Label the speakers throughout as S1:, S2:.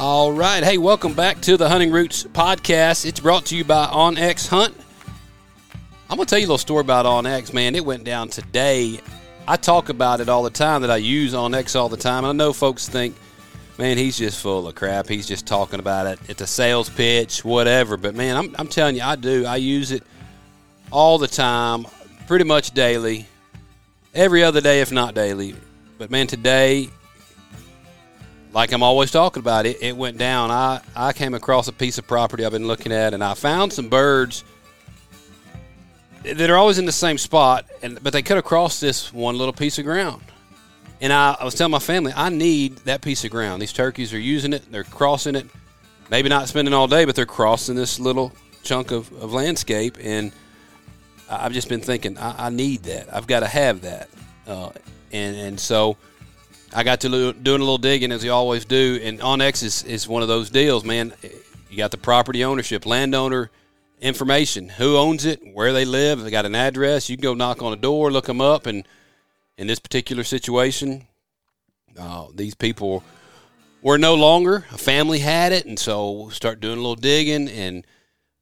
S1: All right. Hey, welcome back to the Hunting Roots podcast. It's brought to you by OnX Hunt. I'm going to tell you a little story about OnX, man. It went down today. I talk about it all the time that I use OnX all the time. I know folks think, man, he's just full of crap. He's just talking about it. It's a sales pitch, whatever. But, man, I'm, I'm telling you, I do. I use it all the time, pretty much daily, every other day, if not daily. But, man, today like I'm always talking about, it, it went down. I, I came across a piece of property I've been looking at, and I found some birds that are always in the same spot, and but they cut across this one little piece of ground. And I, I was telling my family, I need that piece of ground. These turkeys are using it, they're crossing it, maybe not spending all day, but they're crossing this little chunk of, of landscape. And I've just been thinking, I, I need that. I've got to have that. Uh, and, and so I got to doing a little digging as you always do, and OnX is, is one of those deals, man. You got the property ownership, landowner information, who owns it, where they live. They got an address. You can go knock on a door, look them up, and in this particular situation, uh, these people were no longer. A family had it, and so we'll start doing a little digging and –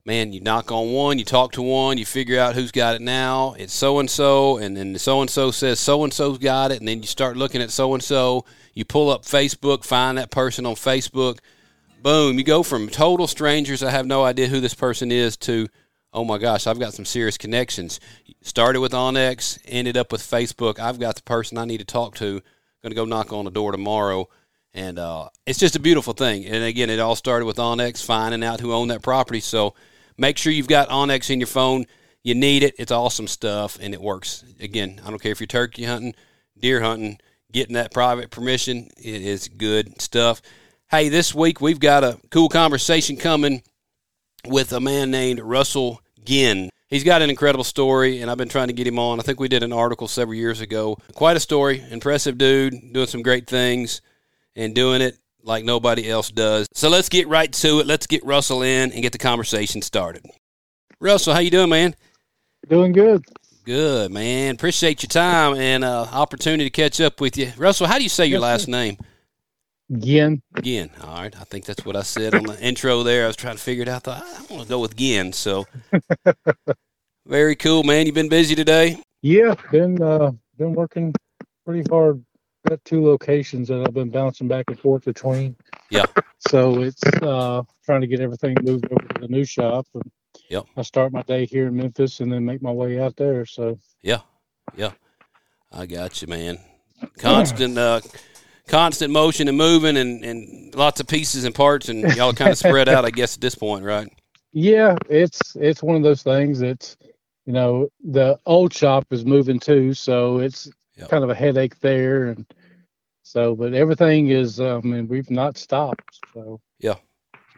S1: man, you knock on one, you talk to one, you figure out who's got it now. It's so and so, and then so and so says so and so's got it, and then you start looking at so and so. You pull up Facebook, find that person on Facebook. Boom, you go from total strangers, I have no idea who this person is, to oh my gosh, I've got some serious connections. Started with OnX, ended up with Facebook. I've got the person I need to talk to. Going to go knock on the door tomorrow. And uh, it's just a beautiful thing. And again, it all started with OnX finding out who owned that property. So Make sure you've got OnX in your phone. You need it. It's awesome stuff, and it works. Again, I don't care if you're turkey hunting, deer hunting, getting that private permission. It is good stuff. Hey, this week we've got a cool conversation coming with a man named Russell Ginn. He's got an incredible story, and I've been trying to get him on. I think we did an article several years ago. Quite a story. Impressive dude, doing some great things and doing it like nobody else does. So let's get right to it. Let's get Russell in and get the conversation started. Russell, how you doing, man?
S2: Doing good.
S1: Good, man. Appreciate your time and uh, opportunity to catch up with you. Russell, how do you say your last name?
S2: Ginn.
S1: Ginn. All right. I think that's what I said on the intro there. I was trying to figure it out. I thought, I want to go with Ginn. So very cool, man. You've been busy today?
S2: Yeah, been uh, been working pretty hard got two locations that I've been bouncing back and forth between.
S1: Yeah.
S2: So it's uh, trying to get everything moved over to the new shop. And
S1: yep.
S2: I start my day here in Memphis and then make my way out there. So
S1: yeah, yeah, I got you, man. Constant, uh, constant motion and moving, and and lots of pieces and parts, and y'all kind of spread out, I guess, at this point, right?
S2: Yeah, it's it's one of those things. that's you know the old shop is moving too, so it's yep. kind of a headache there. And so, but everything is, um, I mean, we've not stopped. So,
S1: yeah,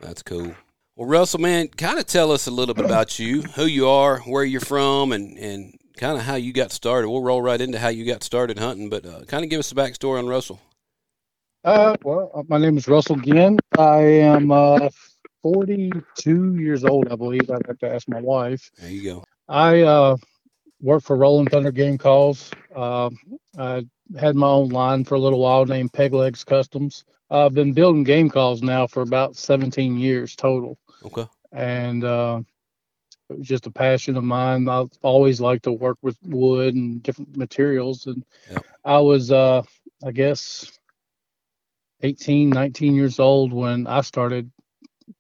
S1: that's cool. Well, Russell, man, kind of tell us a little bit about you, who you are, where you're from, and, and kind of how you got started. We'll roll right into how you got started hunting, but uh, kind of give us a backstory on Russell.
S2: Uh, well, uh, my name is Russell Ginn. I am uh, 42 years old, I believe. I'd have to ask my wife.
S1: There you go.
S2: I uh, worked for Rolling Thunder Game Calls. Uh, I had my own line for a little while named Peg Legs Customs. I've been building game calls now for about 17 years total.
S1: Okay.
S2: And uh, it was just a passion of mine. I've always liked to work with wood and different materials. And yep. I was, uh, I guess, 18, 19 years old when I started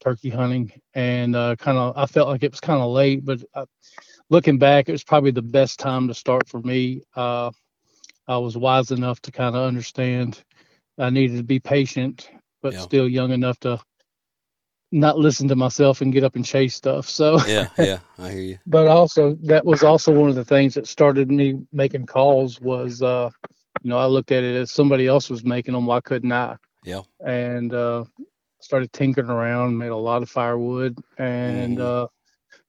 S2: turkey hunting. And uh, kind of, I felt like it was kind of late, but I, looking back, it was probably the best time to start for me. Uh, I was wise enough to kind of understand I needed to be patient, but yeah. still young enough to not listen to myself and get up and chase stuff. So
S1: yeah, yeah, I hear you.
S2: but also that was also one of the things that started me making calls was, uh, you know, I looked at it as somebody else was making them. Why couldn't I?
S1: Yeah.
S2: And uh, started tinkering around, made a lot of firewood, and mm. uh,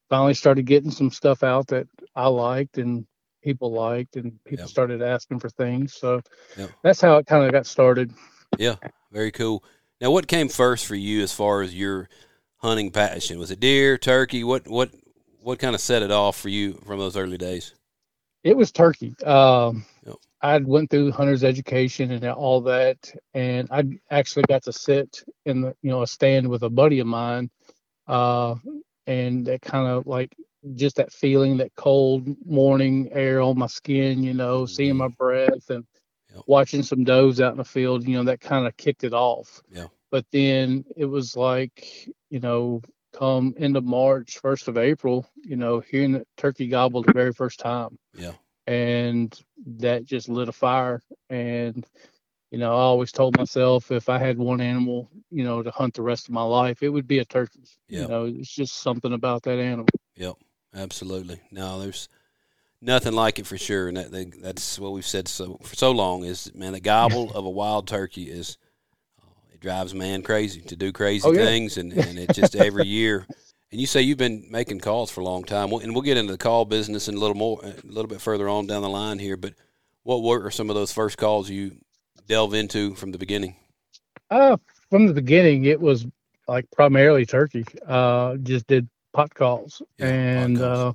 S2: finally started getting some stuff out that I liked and people liked, and people yep. started asking for things. So yep. that's how it kind of got started.
S1: Yeah, very cool. Now, what came first for you as far as your hunting passion? Was it deer, turkey? What what what kind of set it off for you from those early days?
S2: It was turkey. Um, yep. I went through hunter's education and all that, and I actually got to sit in the you know a stand with a buddy of mine, uh, and that kind of like just that feeling, that cold morning air on my skin, you know, seeing my mm-hmm. breath and yep. watching some does out in the field, you know, that kind of kicked it off.
S1: Yeah.
S2: But then it was like, you know, come into March, first of April, you know, hearing the turkey gobble the very first time.
S1: Yeah.
S2: And that just lit a fire. And, you know, I always told myself if I had one animal, you know, to hunt the rest of my life, it would be a turkey. Yeah. You know, it's just something about that animal.
S1: Yep. Absolutely. No, there's nothing like it for sure. And that, that's what we've said so for so long is, man, the gobble of a wild turkey is it drives man crazy to do crazy oh, yeah. things, and and it just every year. And you say you've been making calls for a long time, and we'll get into the call business in a little more, a little bit further on down the line here. But what were some of those first calls you delve into from the beginning?
S2: Uh, from the beginning, it was like primarily turkey. Uh, just did pot calls, yeah, and pot calls. Uh,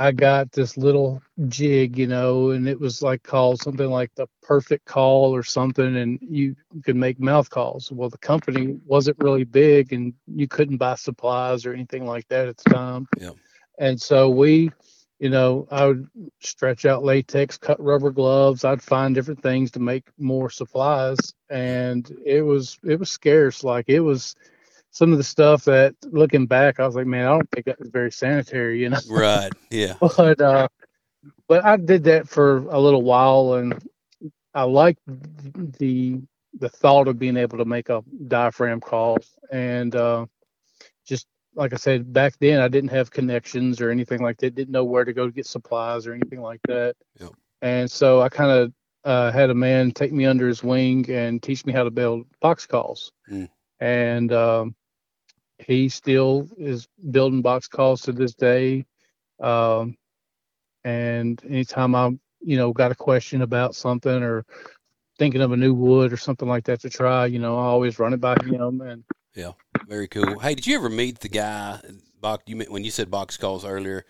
S2: I got this little jig, you know, and it was like called something like the perfect call or something, and you could make mouth calls. Well, the company wasn't really big, and you couldn't buy supplies or anything like that at the time.
S1: Yeah.
S2: And so we, you know, I would stretch out latex, cut rubber gloves. I'd find different things to make more supplies, and it was it was scarce. Like it was some of the stuff that looking back, I was like, man, I don't think that was very sanitary, you know?
S1: Right. Yeah.
S2: but, uh, but I did that for a little while and I liked the, the thought of being able to make a diaphragm call and, uh, just like I said, back then I didn't have connections or anything like that. Didn't know where to go to get supplies or anything like that.
S1: Yep.
S2: And so I kind of uh, had a man take me under his wing and teach me how to build box calls. Mm. And um, he still is building box calls to this day. Um, and anytime I, you know, got a question about something or thinking of a new wood or something like that to try, you know, I always run it by him. And
S1: yeah, very cool. Hey, did you ever meet the guy? Box, you when you said box calls earlier.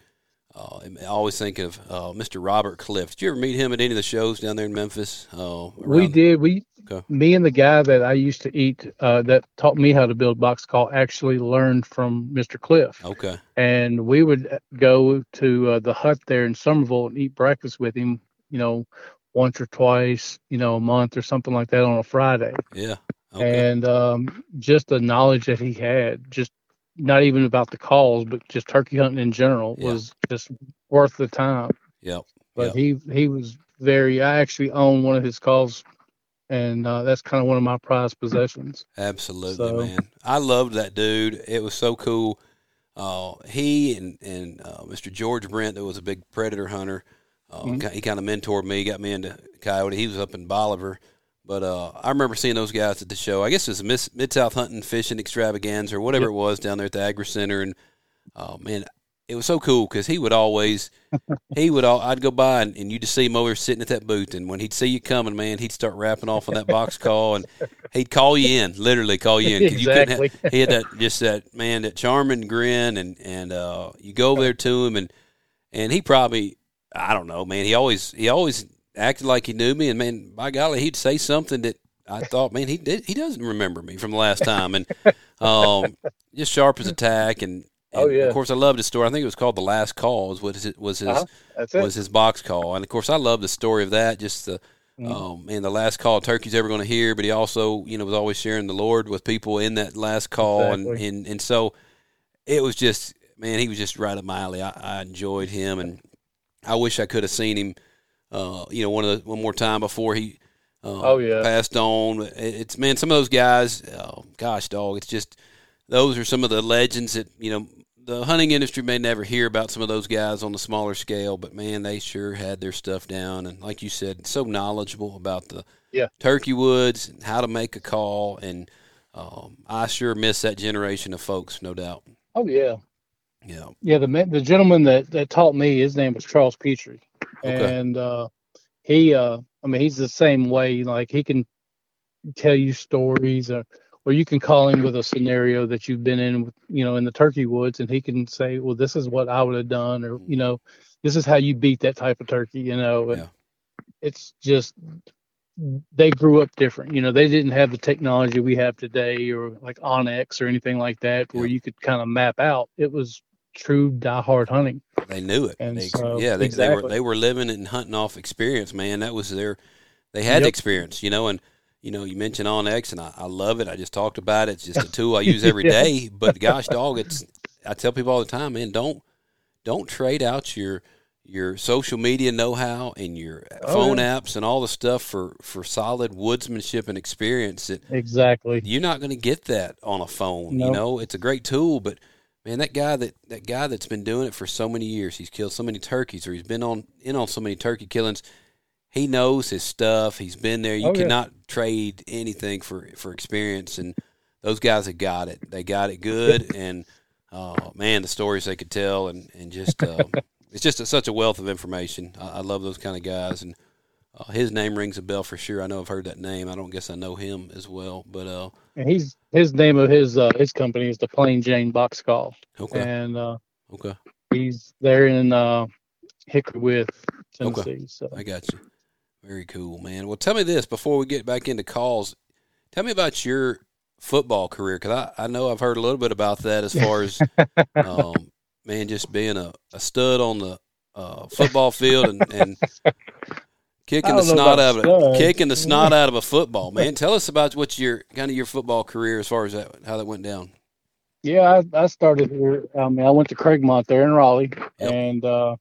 S1: Uh, I always think of uh, Mr. Robert Cliff. Did you ever meet him at any of the shows down there in Memphis? Uh,
S2: we did. We Okay. Me and the guy that I used to eat uh, that taught me how to build box call actually learned from Mr. Cliff.
S1: Okay.
S2: And we would go to uh, the hut there in Somerville and eat breakfast with him, you know, once or twice, you know, a month or something like that on a Friday.
S1: Yeah.
S2: Okay. And um, just the knowledge that he had, just not even about the calls, but just turkey hunting in general, yeah. was just worth the time.
S1: Yep.
S2: But yep. he he was very. I actually own one of his calls and uh, that's kind of one of my prized possessions.
S1: Absolutely, so, man. I loved that dude. It was so cool. Uh, he and and uh, Mr. George Brent, that was a big predator hunter. Uh, mm-hmm. He kind of mentored me, got me into coyote. He was up in Bolivar, but uh, I remember seeing those guys at the show. I guess it was Mid South Hunting Fishing Extravaganza or whatever yep. it was down there at the Agri Center, and oh man, it was so cool because he would always he would all I'd go by and, and you just see him over sitting at that booth and when he'd see you coming, man, he'd start rapping off on that box call and he'd call you in, literally call you in.
S2: exactly.
S1: You have, he had that just that man that charming grin and and uh, you go over there to him and and he probably I don't know, man. He always he always acted like he knew me and man, by golly, he'd say something that I thought, man, he did, he doesn't remember me from the last time, and um, just sharp as a tack, and
S2: Oh, and oh yeah.
S1: Of course, I loved his story. I think it was called "The Last Call." Was his was his, uh-huh. was his box call, and of course, I love the story of that. Just the mm-hmm. um, and the last call Turkey's ever going to hear. But he also, you know, was always sharing the Lord with people in that last call, exactly. and, and and so it was just man, he was just right up my alley. I, I enjoyed him, and I wish I could have seen him, uh, you know, one of the, one more time before he. Uh,
S2: oh yeah,
S1: passed on. It's man, some of those guys. Oh, gosh, dog. It's just those are some of the legends that you know the hunting industry may never hear about some of those guys on the smaller scale, but man, they sure had their stuff down. And like you said, so knowledgeable about the
S2: yeah.
S1: turkey woods and how to make a call. And um, I sure miss that generation of folks, no doubt.
S2: Oh yeah,
S1: yeah,
S2: yeah. The the gentleman that that taught me, his name was Charles Petrie, okay. and uh, he, uh, I mean, he's the same way. Like he can tell you stories or or you can call him with a scenario that you've been in, you know, in the turkey woods, and he can say, "Well, this is what I would have done," or you know, "This is how you beat that type of turkey," you know. And, it's just they grew up different. You know, they didn't have the technology we have today, or like onX or anything like that, where you could kind of map out. It was true diehard hunting.
S1: They knew it.
S2: And
S1: they,
S2: so,
S1: yeah, they,
S2: exactly.
S1: they were they were living and hunting off experience, man. That was their they had
S2: Yep.
S1: experience, you know, and you know, you mentioned OnX and I, I love it. I just talked about it. It's just a tool I use every
S2: Yeah.
S1: day. But gosh dog, it's I tell people all the time, man, don't don't trade out your your social media know how and your
S2: Oh,
S1: phone
S2: yeah.
S1: apps and all the stuff for, for solid woodsmanship and experience that
S2: Exactly.
S1: you're not going to get that on a phone. You know, it's a great tool, but man, that guy that that guy that's been doing it for so many years, he's killed so many turkeys, or he's been on in on so many turkey killings. He knows his stuff. He's been there. You
S2: Oh, yeah.
S1: cannot trade anything for for experience, and those guys have got it. They got it good, and oh man, the stories they could tell, and and just uh, it's just a, such a wealth of information. I, I love those kind of guys, and uh, his name rings a bell for sure. I know I've heard that name. I don't guess I know him as well, but uh,
S2: And he's his name of his uh, his company is the Plain Jane Box Call,
S1: okay,
S2: and uh,
S1: okay.
S2: he's there in uh, Hickory Withe Tennessee. So
S1: I got you. Very cool, man. Well, tell me this before we get back into calls. Tell me about your football career because I, I know I've heard a little bit about that as far as, um, man, just being a, a stud on the uh, football field and, and kicking the snot out of kicking the snot out of a football, man. Tell us about what your kind of your football career as far as that how that went down.
S2: Yeah, I, I started here. I mean, I went to Craigmont there in Raleigh,
S1: Yep.
S2: and uh,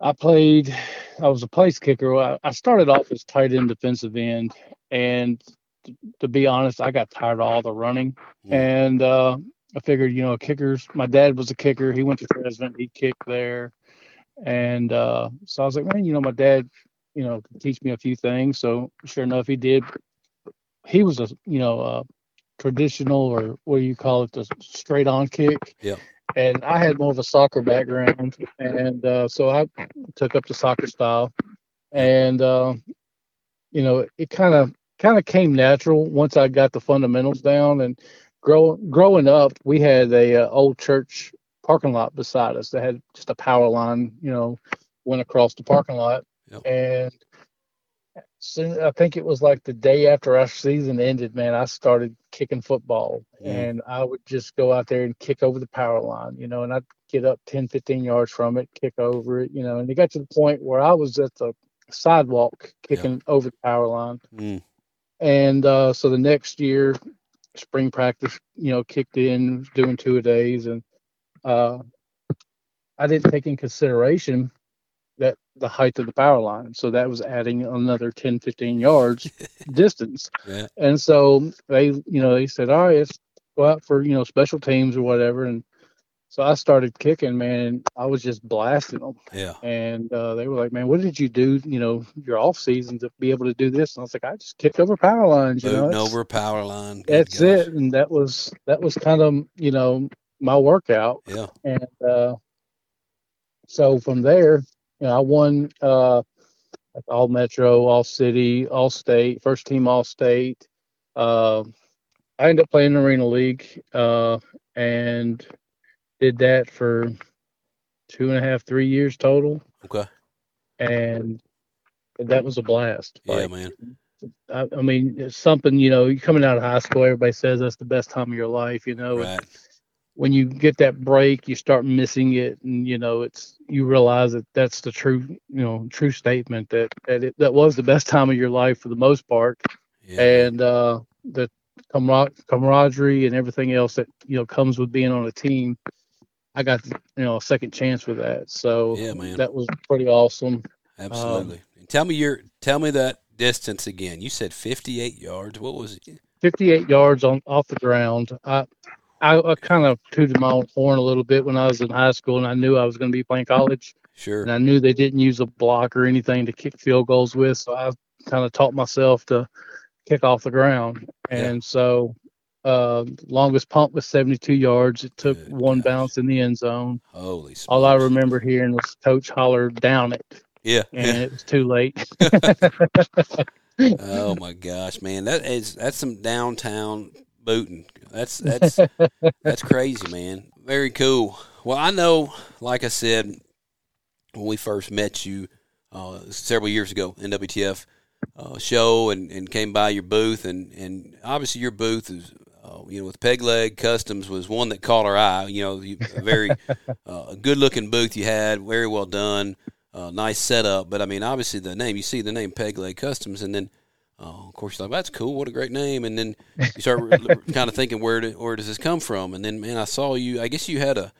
S2: I played. I was a place kicker. I, I started off as tight end defensive end, and t- to be honest, I got tired of all the running,
S1: Mm.
S2: and uh, I figured, you know, kickers. My dad was a kicker. He went to President. He kicked there, and uh, so I was like, man, you know, my dad, you know, teach me a few things. So sure enough, he did. He was a, you know, uh, traditional or what do you call it, the straight on kick.
S1: Yeah.
S2: And I had more of a soccer background, and uh, so I took up the soccer style, and uh, you know, it kind of kind of came natural once I got the fundamentals down. And grow, growing up, we had a uh, old church parking lot beside us that had just a power line, you know, went across the parking lot,
S1: Yep.
S2: and soon I think it was like the day after our season ended, man, I started kicking football
S1: Mm.
S2: and I would just go out there and kick over the power line, you know, and I'd get up 10, 15 yards from it, kick over it, you know, and it got to the point where I was at the sidewalk kicking over the power line.
S1: Mm.
S2: And uh, so the next year, spring practice, you know, kicked in, doing two a days, and uh, I didn't take in consideration that the height of the power line. So that was adding another 10, 15 yards distance.
S1: Yeah.
S2: And so they, you know, they said, all right, let's go out for, you know, special teams or whatever. And so I started kicking, man. And I was just blasting them.
S1: Yeah.
S2: And uh, they were like, man, what did you do, you know, your off season to be able to do this? And I was like, I just kicked over power lines, you know.
S1: Booting over power line. Good
S2: that's
S1: gosh.
S2: it. And that was, that was kind of, you know, my workout.
S1: Yeah.
S2: And uh, so from there, you know, I won uh, all Metro, all City, all State, first team all State. Uh, I ended up playing in Arena League uh, and did that for two and a half, three years total,
S1: Okay.
S2: and that was a blast.
S1: Yeah,
S2: Like,
S1: man.
S2: I, I mean, it's something you know. Coming out of high school, everybody says that's the best time of your life. You know,
S1: Right.
S2: When you get that break, you start missing it, and you know it's you realize that that's the true, you know, true statement that that it, that was the best time of your life for the most part,
S1: Yeah.
S2: and uh, the camar- camaraderie and everything else that you know comes with being on a team. I got you know a second chance with that, so
S1: Yeah, man.
S2: that was pretty awesome.
S1: Absolutely. and tell me your tell me that distance again. You said 58 yards. What was it?
S2: 58 yards on off the ground. I I, I kind of tooted my own horn a little bit when I was in high school, and I knew I was going to be playing college.
S1: Sure.
S2: and I knew they didn't use a block or anything to kick field goals with, so I kind of taught myself to kick off the ground.
S1: Yeah.
S2: And so, uh, longest punt was 72 yards. It took
S1: Good
S2: one
S1: gosh.
S2: bounce in the end zone.
S1: Holy smokes.
S2: All I remember hearing was coach holler down it,
S1: Yeah.
S2: and it was too late.
S1: oh my gosh, man. That is that's some downtown booting. That's that's that's crazy, man. Very cool. Well, I know, like I said, when we first met you, uh, several years ago, NWTF uh, show, and, and came by your booth, and, and obviously your booth is, uh, you know, with Peg Leg Customs was one that caught our eye. You know, you, a very uh, good looking booth you had, very well done, uh, nice setup. But I mean, obviously the name you see the name Peg Leg Customs, and then uh, of course you're like, that's cool, what a great name, and then you start kind of thinking where do, where does this come from, and then man, I saw you. I guess you had a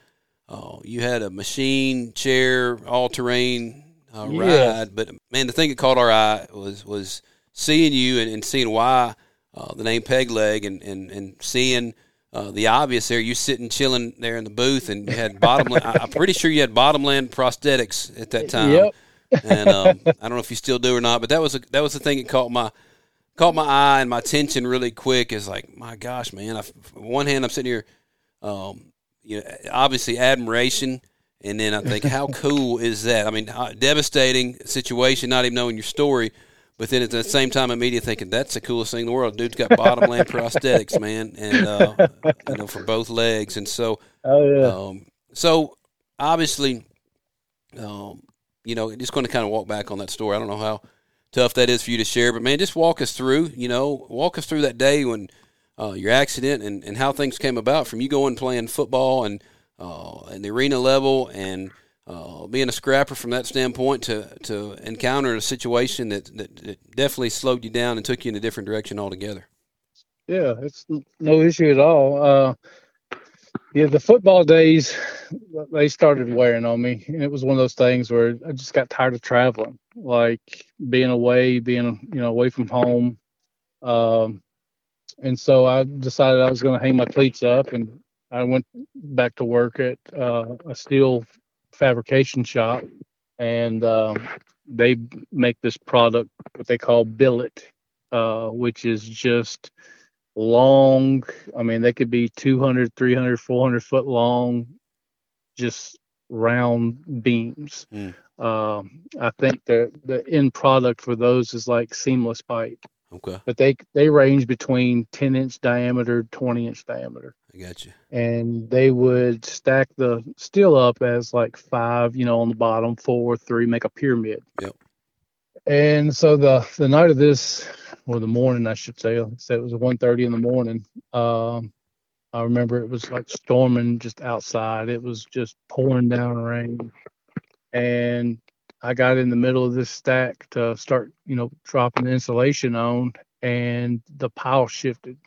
S1: uh, you had a machine chair all terrain uh, yeah. ride. But man, the thing that caught our eye was was seeing you and, and seeing why uh, the name Peg Leg and and and seeing. Uh, the obvious there, you sitting chilling there in the booth, and you had bottomland. I'm pretty sure you had bottomland prosthetics at that time.
S2: Yep.
S1: and um, I don't know if you still do or not, but that was a, that was the thing that caught my caught my eye and my attention really quick. Is like, my gosh, man! I, on one hand, I'm sitting here, um, you know, obviously admiration and then I think, how cool is that? I mean, devastating situation, not even knowing your story, but then at the same time, immediately thinking that's the coolest thing in the world. Dude's got bottom bottomland prosthetics, man, and uh, you know for both legs, and so,
S2: oh yeah.
S1: Um, so obviously, um, you know, just going to kind of walk back on that story. I don't know how tough that is for you to share, but man, just walk us through. You know, walk us through that day when uh, your accident and and how things came about from you going playing football and uh, in the arena level and uh, being a scrapper from that standpoint to, to encounter a situation that, that, that, definitely slowed you down and took you in a different direction altogether.
S2: Yeah, it's no issue at all. Uh, yeah, the football days they started wearing on me, and it was one of those things where I just got tired of traveling, like being away, being you know away from home. Um, and so I decided I was going to hang my cleats up and I went back to work at uh, a steel fabrication shop, and uh, they make this product what they call billet, uh, which is just long. I mean, they could be 200, 300, 400 foot long, just round beams. Mm. Um, I think the the end product for those is like seamless pipe.
S1: Okay.
S2: But they they range between 10 inch diameter, 20 inch diameter.
S1: I got you.
S2: And they would stack the steel up as like five, you know, on the bottom, four, three, make a pyramid.
S1: Yep.
S2: And so the the night of this, or the morning, I should say, said it was 1.30 in the morning. Um, I remember it was like storming just outside. It was just pouring down rain, and I got in the middle of this stack to start, you know, dropping the insulation on, and the pile shifted.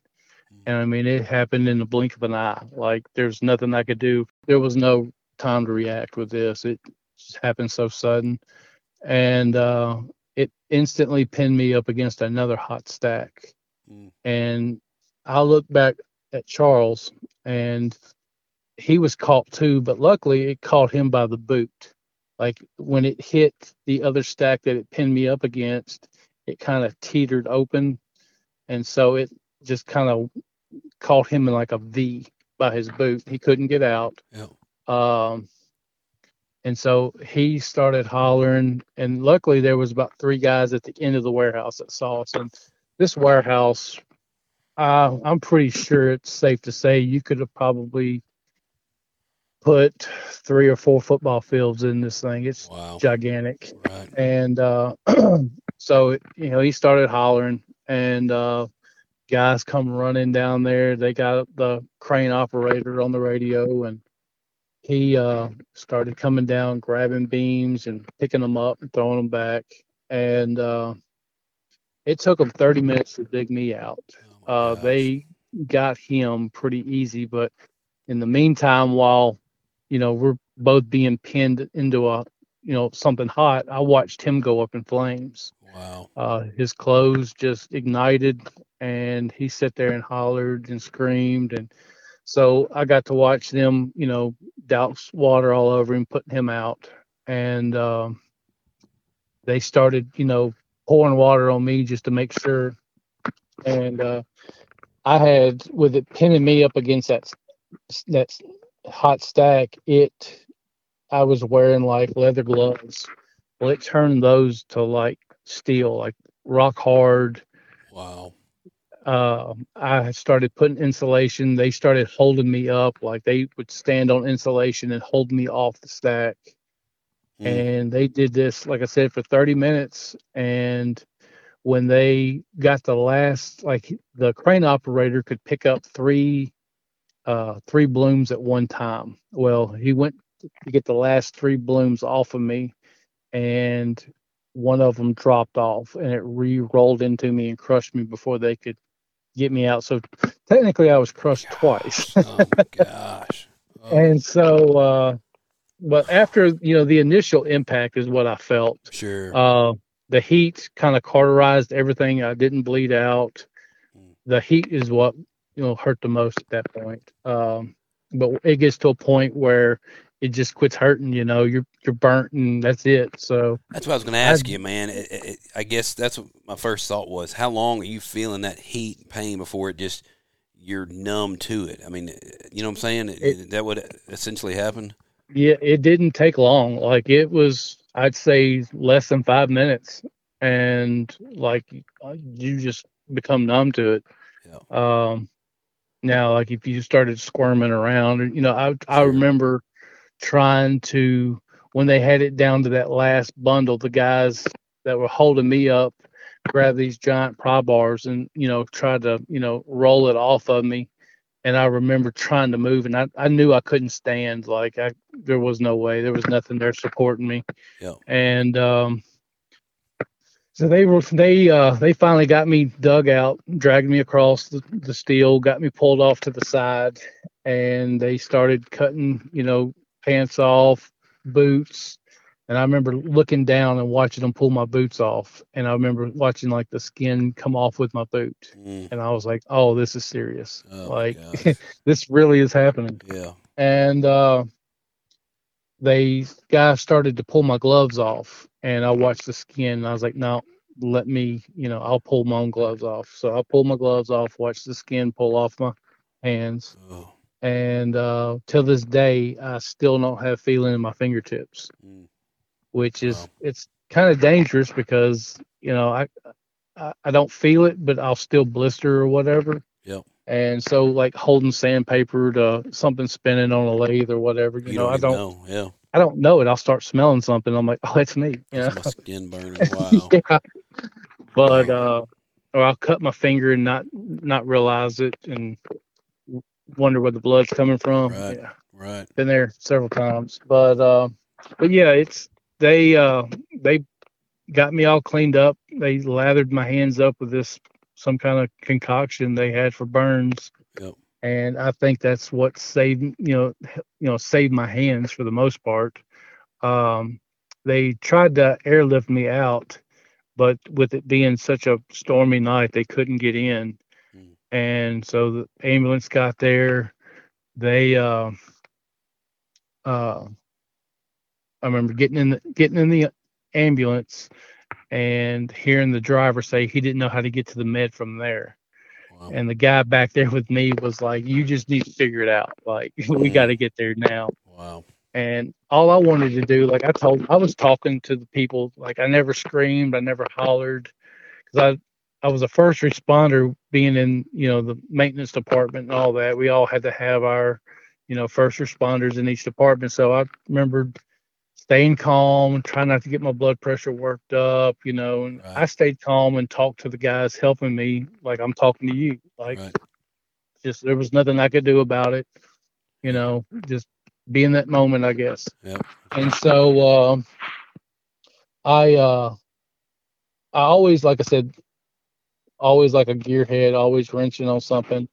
S2: And I mean, it happened in the blink of an eye. Like there's nothing I could do. There was no time to react with this. It just happened so sudden, and uh, it instantly pinned me up against another hot stack. Mm. And I look back at Charles, and he was caught too, but luckily it caught him by the boot like when it hit the other stack that it pinned me up against, it kind of teetered open. And so it just kind of caught him in like a V by his boot. He couldn't get out.
S1: Yeah.
S2: Um, and so he started hollering, and luckily there was about three guys at the end of the warehouse that saw us. And this warehouse, uh, I'm pretty sure it's safe to say you could have probably put three or four football fields in this thing. It's wow. gigantic.
S1: Right.
S2: And uh, so, you know, he started hollering, and uh, guys come running down there. They got the crane operator on the radio, and he uh, started coming down, grabbing beams and picking them up and throwing them back. And uh, it took them 30 minutes to dig me out. Oh uh, they got him pretty easy, but in the meantime, while you know, we're both being pinned into a, you know, something hot. I watched him go up in flames.
S1: Wow.
S2: Uh, his clothes just ignited and he sat there and hollered and screamed. And so I got to watch them, you know, douse water all over him, putting him out. And um, they started, you know, pouring water on me just to make sure. And uh, I had, with it pinning me up against that that hot stack, it I was wearing like leather gloves. Well, it turned those to like steel, like rock hard.
S1: Wow.
S2: Uh, I started putting insulation. They started holding me up, like they would stand on insulation and hold me off the stack. Mm. And they did this, like I said, for 30 minutes. And when they got the last, like the crane operator could pick up three, uh, three blooms at one time. Well, he went to get the last three blooms off of me, and one of them dropped off, and it re-rolled into me and crushed me before they could get me out. So technically, I was crushed gosh. twice. oh my gosh! Oh. And so, uh, but after you know, the initial impact is what I felt.
S1: Sure.
S2: Uh, the heat kind of cauterized everything. I didn't bleed out. Hmm. The heat is what you know hurt the most at that point. Um, but it gets to a point where it just quits hurting. You know, you're you're burnt and that's it. So
S1: that's what I was going to ask I, you, man. It, it, I guess that's what my first thought was. How long are you feeling that heat and pain before it just you're numb to it? I mean, you know what I'm saying? It, that would essentially happen.
S2: Yeah, it didn't take long. Like it was, I'd say less than five minutes, and like you just become numb to it. Yeah. Um, now, like if you started squirming around, you know, I I remember trying to when they had it down to that last bundle, the guys that were holding me up grab these giant pry bars and you know try to you know roll it off of me. And i remember trying to move and i, I knew i couldn't stand like i there was no way. There was nothing there supporting me.
S1: Yeah.
S2: and um so they were they uh they finally got me dug out dragged me across the, the steel got me pulled off to the side and they started cutting you know pants off, boots. And I remember looking down and watching them pull my boots off. And I remember watching like the skin come off with my boot. Mm. And I was like, oh, this is serious. Oh, like, this really is happening.
S1: Yeah.
S2: And uh, they guys started to pull my gloves off. And I watched the skin. And I was like, no, let me, you know, I'll pull my own gloves off. So I pulled my gloves off, watched the skin pull off my hands. Oh and uh, till this day, I still don't have feeling in my fingertips, mm. which is wow. it's kind of dangerous because you know I, I, I don't feel it, but I'll still blister or whatever.
S1: Yeah.
S2: And so, like holding sandpaper to something spinning on a lathe or whatever, you, you know, don't I don't. Know.
S1: Yeah.
S2: I don't know it. I'll start smelling something. I'm like, oh, that's me. Yeah.
S1: My skin burning. Wow. yeah.
S2: But uh, or I'll cut my finger and not not realize it, and wonder where the blood's coming from.
S1: Right. Yeah. Right.
S2: Been there several times. But uh but yeah, it's they uh they got me all cleaned up. They lathered my hands up with this some kind of concoction they had for burns.
S1: Yep.
S2: And I think that's what saved you know you know saved my hands for the most part. Um they tried to airlift me out, but with it being such a stormy night, they couldn't get in and so the ambulance got there. They, uh, uh, I remember getting in the, getting in the ambulance and hearing the driver say he didn't know how to get to the med from there. Wow. And the guy back there with me was like, "You just need to figure it out. Like, we got to get there now."
S1: Wow.
S2: And all I wanted to do, like I told, I was talking to the people. Like I never screamed, I never hollered, because I was a first responder being in, you know, the maintenance department and all that. We all had to have our, you know, first responders in each department. So I remember staying calm, trying not to get my blood pressure worked up, you know, and right. I stayed calm and talked to the guys helping me like I'm talking to you. Like right. just there was nothing I could do about it. You know, just be in that moment, I guess.
S1: Yeah.
S2: And so uh, I uh I always like I said, always like a gearhead, always wrenching on something.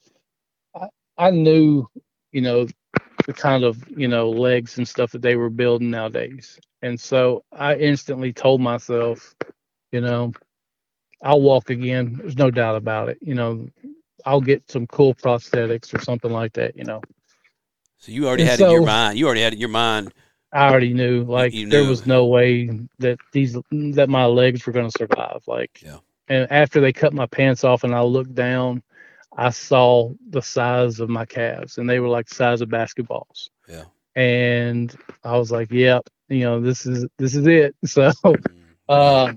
S2: I, I knew, you know, the kind of, you know, legs and stuff that they were building nowadays. And so I instantly told myself, you know, I'll walk again. There's no doubt about it. You know, I'll get some cool prosthetics or something like that, you know.
S1: So you already and had so, in your mind, you already had in your mind.
S2: I already knew, like, knew. there was no way that these, that my legs were going to survive. Like,
S1: yeah
S2: and after they cut my pants off and I looked down, I saw the size of my calves and they were like the size of basketballs.
S1: Yeah.
S2: And I was like, yep, you know, this is this is it. So mm-hmm. uh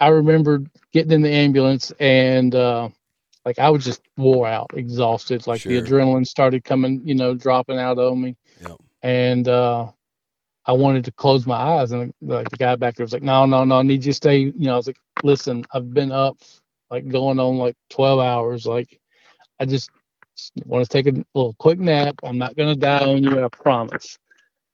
S2: I remember getting in the ambulance and uh like I was just wore out, exhausted. Like sure. the adrenaline started coming, you know, dropping out of me.
S1: Yep.
S2: And uh I wanted to close my eyes, and like the guy back there was like, "No, no, no, I need you to stay." You know, I was like, "Listen, I've been up like going on like 12 hours. Like, I just want to take a little quick nap. I'm not gonna die on you, I promise."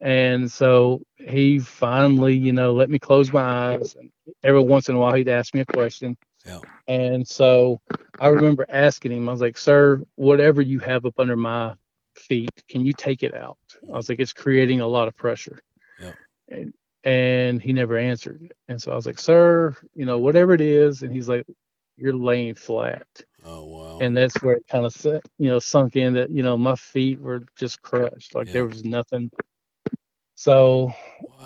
S2: And so he finally, you know, let me close my eyes. And every once in a while, he'd ask me a question.
S1: Yeah.
S2: And so I remember asking him, I was like, sir, whatever you have up under my feet, can you take it out? I was like, it's creating a lot of pressure.
S1: Yeah.
S2: And, and he never answered. And so I was like, sir, you know, whatever it is. And he's like, you're laying flat.
S1: Oh, wow.
S2: And that's where it kind of, set, you know, sunk in that, you know, my feet were just crushed. Like
S1: Yeah.
S2: there was nothing so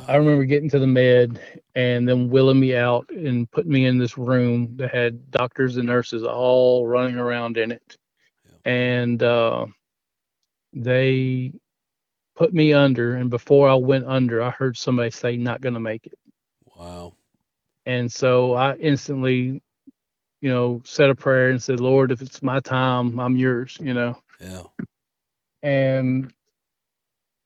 S2: I remember getting to the med and then wheeling me out and putting me in this room that had doctors and nurses all running around in it. And uh, they put me under. And before I went under, I heard somebody say, not going to make it.
S1: Wow.
S2: And so I instantly, you know, said a prayer and said, Lord, if it's my time, I'm yours, you know.
S1: Yeah.
S2: and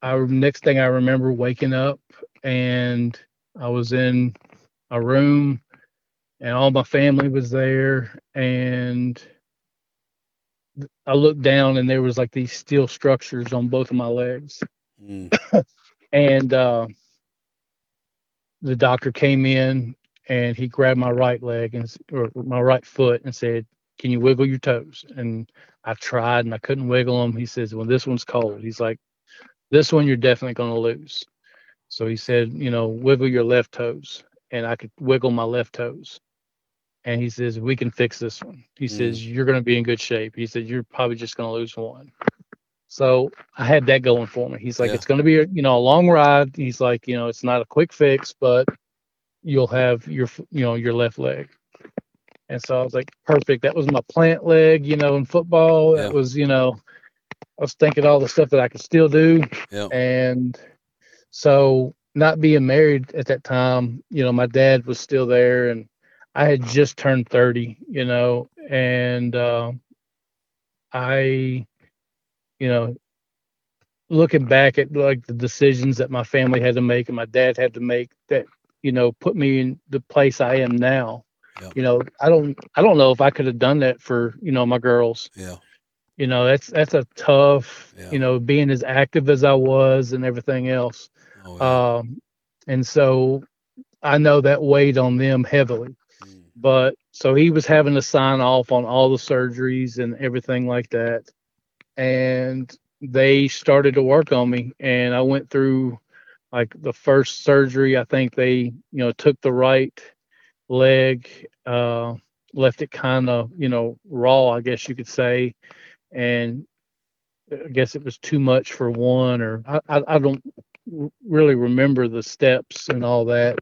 S2: I next thing I remember waking up and I was in a room and all my family was there and I looked down and there was like these steel structures on both of my legs
S1: Mm.
S2: and uh, the doctor came in and he grabbed my right leg and or my right foot and said, "Can you wiggle your toes?" And I tried and I couldn't wiggle them. He says, "Well, this one's cold." He's like, "This one you're definitely going to lose." So he said, "You know, wiggle your left toes," and I could wiggle my left toes. And he says, "We can fix this one." He
S1: Mm.
S2: says, "You're going to be in good shape." He said, "You're probably just going to lose one." So I had that going for me. He's like,
S1: Yeah.
S2: it's going to be a you know a long ride. He's like, you know, it's not a quick fix, but you'll have your you know your left leg. And so I was like, perfect. That was my plant leg, you know, in football.
S1: Yeah.
S2: That was you know, I was thinking all the stuff that I could still do.
S1: Yeah.
S2: And so not being married at that time, you know, my dad was still there, and I had just turned thirty, you know, and uh, I you know, looking back at like the decisions that my family had to make and my dad had to make that, you know, put me in the place I am now.
S1: Yeah.
S2: You know, I don't I don't know if I could have done that for, you know, my girls.
S1: Yeah.
S2: You know, that's that's a tough,
S1: Yeah.
S2: you know, being as active as I was and everything else.
S1: Oh, yeah.
S2: Um and so I know that weighed on them heavily
S1: Mm.
S2: but so he was having to sign off on all the surgeries and everything like that and they started to work on me and i went through like the first surgery i think they you know took the right leg uh left it kind of you know raw i guess you could say and i guess it was too much for one or i i, I don't really remember the steps and all that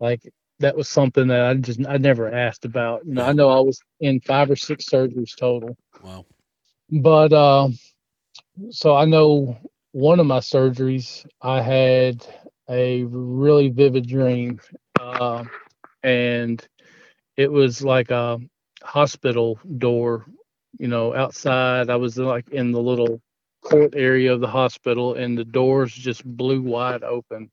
S2: like that was something that I just I never asked about. You know, I know I was in five or six surgeries total,
S1: Wow.
S2: But uh, so I know one of my surgeries I had a really vivid dream, uh, and it was like a hospital door. You know, outside I was like in the little court area of the hospital, and the doors just blew wide open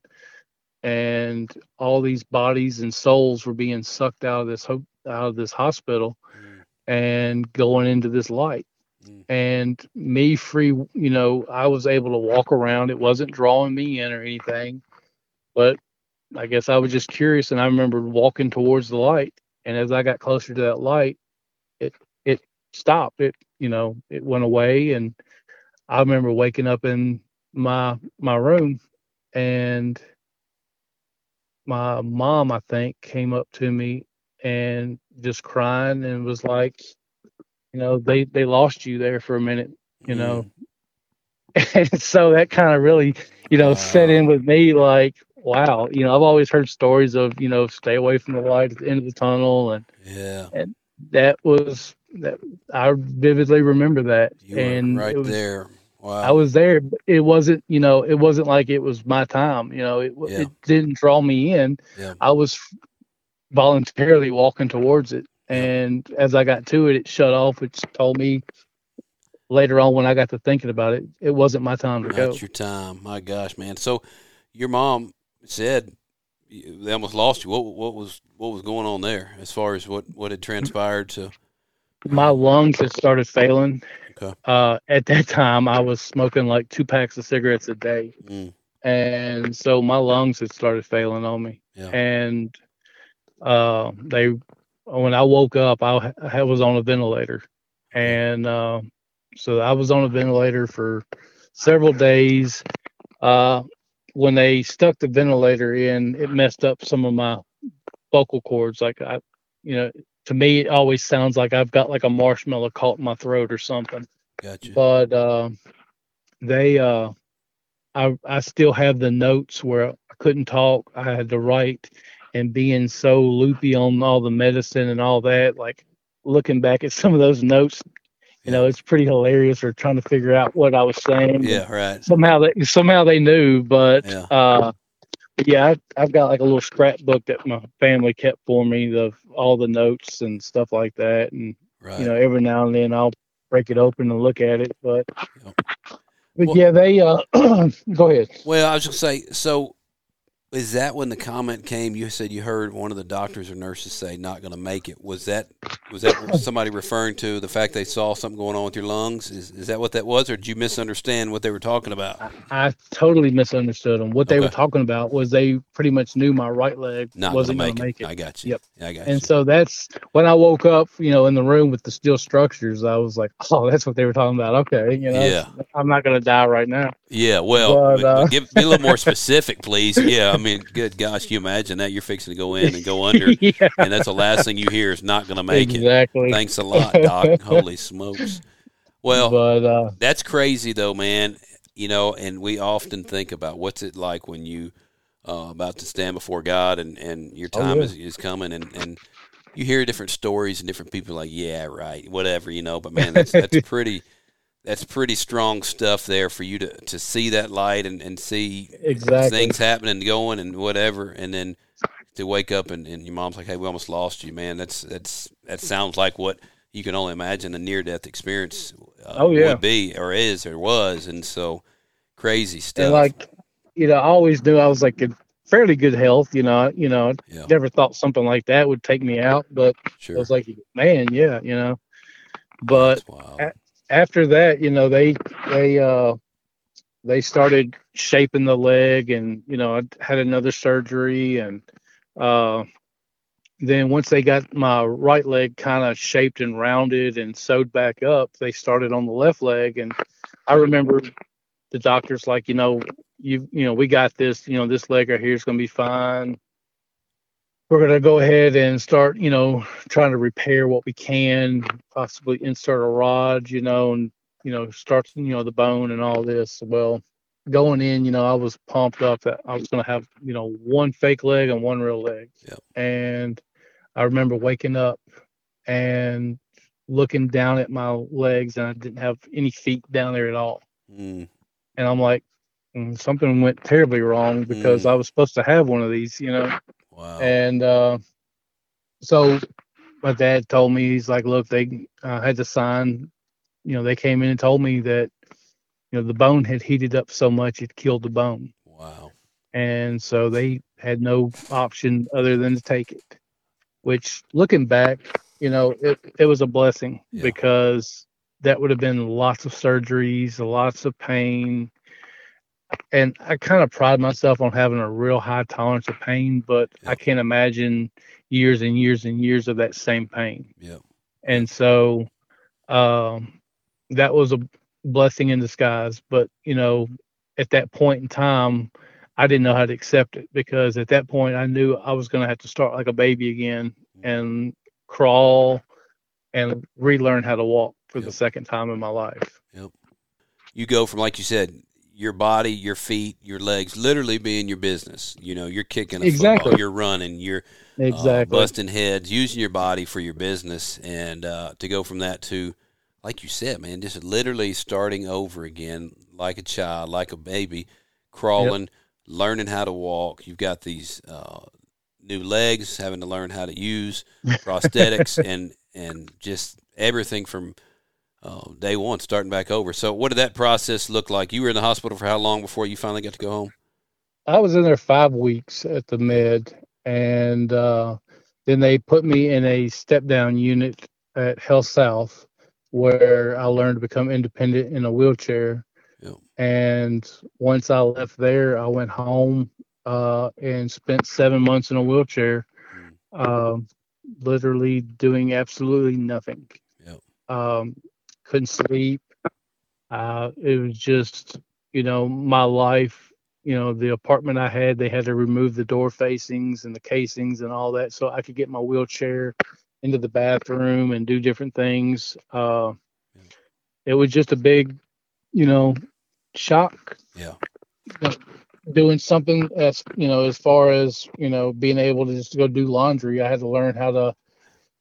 S2: and all these bodies and souls were being sucked out of this ho- out of this hospital
S1: Mm.
S2: and going into this light
S1: Mm.
S2: and me free you know i was able to walk around it wasn't drawing me in or anything but i guess i was just curious and i remember walking towards the light and as i got closer to that light it it stopped it you know it went away and i remember waking up in my my room and my mom i think came up to me and just crying and was like you know they they lost you there for a minute you know
S1: Mm.
S2: and so that kind of really you know set in with me like wow you know i've always heard stories of you know stay away from the light at the end of the tunnel and
S1: Yeah.
S2: and that was that i vividly remember that
S1: You
S2: and
S1: right
S2: was,
S1: there. Wow.
S2: i was there but it wasn't you know it wasn't like it was my time you know it,
S1: Yeah.
S2: it didn't draw me in
S1: Yeah.
S2: i was voluntarily walking towards it. And as i got to it it shut off which told me later on when i got to thinking about it it wasn't my time to
S1: Not
S2: go
S1: your time. My gosh, man. So your mom said they almost lost you. What what was what was going on there as far as what what had transpired to?
S2: My lungs had started failing.
S1: Okay.
S2: Uh, at that time, I was smoking like two packs of cigarettes a day,
S1: Mm,
S2: and so my lungs had started failing on me.
S1: Yeah.
S2: And uh, they, when I woke up, I, I was on a ventilator, and uh, so I was on a ventilator for several days. Uh, when they stuck the ventilator in, it messed up some of my vocal cords. Like I, you know, to me, it always sounds like I've got like a marshmallow caught in my throat or something.
S1: gotcha.
S2: But uh, they, uh, I, I still have the notes where I couldn't talk. I had to write, and being so loopy on all the medicine and all that, like looking back at some of those notes, you know, it's pretty hilarious. Or trying to figure out what I was saying.
S1: yeah, right.
S2: Somehow they somehow they knew, but
S1: Yeah.
S2: uh, yeah, I, I've got like a little scrapbook that my family kept for me of all the notes and stuff like that, and
S1: Right.
S2: you know, every now and then I'll break it open and look at it. But
S1: Yep.
S2: but
S1: Well-
S2: yeah, they uh, go ahead.
S1: Well, I was just say, so is that when the comment came? You said you heard one of the doctors or nurses say not going to make it. Was that was that somebody referring to the fact they saw something going on with your lungs? Is is that what that was, or did you misunderstand what they were talking about?
S2: I totally misunderstood them. What they were talking about was they pretty much knew my right leg
S1: Not
S2: wasn't going to make it.
S1: I got you.
S2: Yep.
S1: I got you.
S2: And so that's when I woke up, you know, in the room with the steel structures. I was like, "Oh, that's what they were talking about." Okay, you know,
S1: Yeah.
S2: I'm not going to die right now.
S1: Yeah. Well,
S2: But,
S1: but-
S2: uh,
S1: but give be a little more specific, please. Yeah. I mean, good gosh, can you imagine that you're fixing to go in and go under,
S2: yeah,
S1: and that's the last thing you hear is not going to make it.
S2: exactly.
S1: Thanks a lot, Doc. Holy smokes. Well,
S2: but uh,
S1: That's crazy though, man. You know, and we often think about what's it like when you uh, about to stand before God and, and your
S2: Oh,
S1: time
S2: yeah.
S1: is, is coming and, and you hear different stories and different people like, yeah, right, whatever, you know. But man, that's that's pretty that's pretty strong stuff there for you to, to see that light and, and see
S2: exactly.
S1: things happening and going and whatever and then to wake up and, and your mom's like, Hey, we almost lost you, man. That's that's that sounds like what you can only imagine a near death experience uh,
S2: Oh, yeah.
S1: would be or is or was and so crazy stuff.
S2: and like, you know, I always knew I was like in fairly good health. You know, you know,
S1: yeah,
S2: never thought something like that would take me out, but I was like, man, yeah, you know. But
S1: That's wild.
S2: a- after that, you know, they they uh they started shaping the leg, and you know, I had another surgery, and uh, then once they got my right leg kind of shaped and rounded and sewed back up, they started on the left leg, and I remember the doctor's like, you know, you you know, we got this, you know, this leg right here is gonna be fine. We're gonna go ahead and start, you know, trying to repair what we can, possibly insert a rod, you know, and you know, start, you know, the bone and all this. Well, going in, you know, I was pumped up that I was gonna have, you know, one fake leg and one real leg.
S1: Yep.
S2: And I remember waking up and looking down at my legs, and I didn't have any feet down there at all
S1: Mm,
S2: and I'm like, mm, something went terribly wrong because
S1: Mm.
S2: I was supposed to have one of these, you know.
S1: Wow.
S2: And uh, so my dad told me he's like, look, they uh, had to sign. You know, they came in and told me that you know the bone had heated up so much it killed the bone,
S1: wow.
S2: and so they had no option other than to take it. Which, looking back, you know, it it was a blessing
S1: Yeah.
S2: because that would have been lots of surgeries, lots of pain. And I kind of pride myself on having a real high tolerance of pain, but
S1: Yeah.
S2: I can't imagine years and years and years of that same pain.
S1: Yeah.
S2: And so um, that was a blessing in disguise. But, you know, at that point in time, I didn't know how to accept it because at that point I knew I was going to have to start like a baby again and crawl and relearn how to walk for
S1: Yep.
S2: the second time in my life. Yep.
S1: You go from like you said, your body, your feet, your legs, literally being your business. You know, you're kicking a
S2: Exactly.
S1: football, you're running, you're uh,
S2: Exactly.
S1: busting heads, using your body for your business, and uh, to go from that to, like you said, man, just literally starting over again, like a child, like a baby, crawling, learning how to walk. You've got these uh, new legs, having to learn how to use prosthetics, and and just everything from uh, day one, starting back over. So, what did that process look like? You were in the hospital for how long before you finally got to go home?
S2: I was in there five weeks at the med, and uh, then they put me in a step down unit at Health South, where I learned to become independent in a wheelchair.
S1: Yep.
S2: And once I left there, I went home uh, and spent seven months in a wheelchair, um, literally doing absolutely nothing.
S1: Yep.
S2: Um, couldn't sleep. Uh, it was just, you know, my life. You know, the apartment I had, they had to remove the door facings and the casings and all that, so I could get my wheelchair into the bathroom and do different things. Uh, it was just a big, you know, shock
S1: Yeah.
S2: doing something as you know as far as you know being able to just go do laundry i had to learn how to